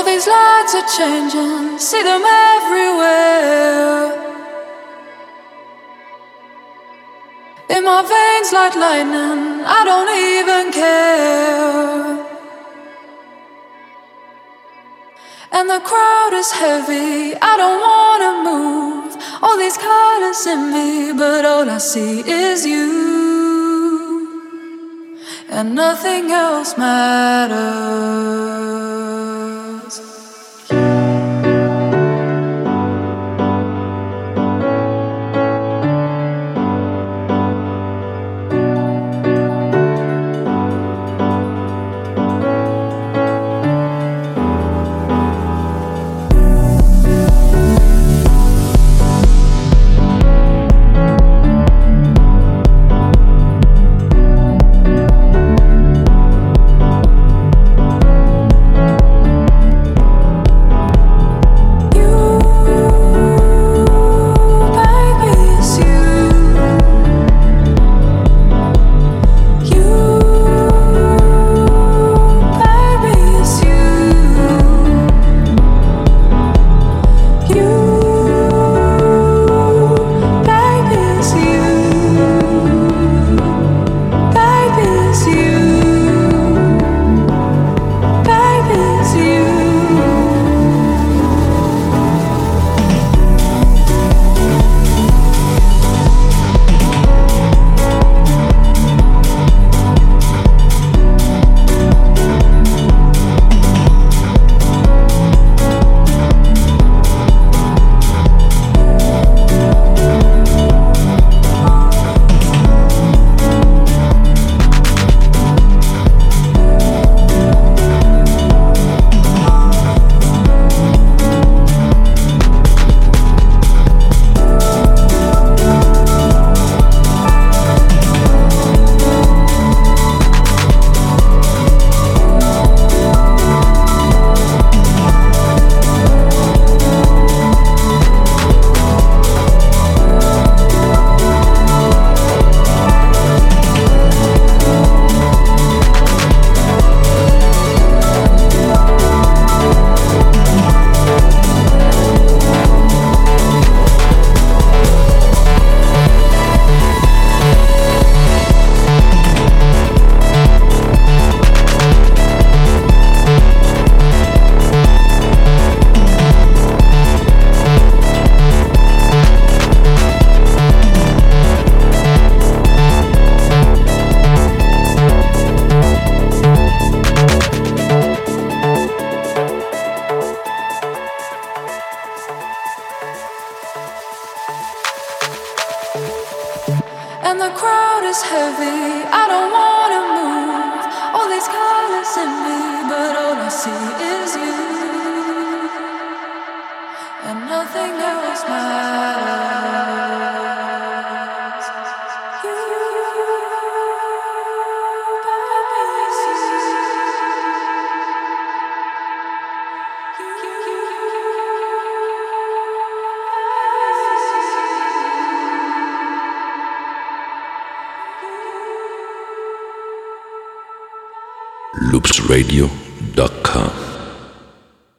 All these lights are changing, see them everywhere. In my veins like lightning, I don't even care. And the crowd is heavy, I don't wanna move. All these colors in me, but all I see is you. And nothing else matters.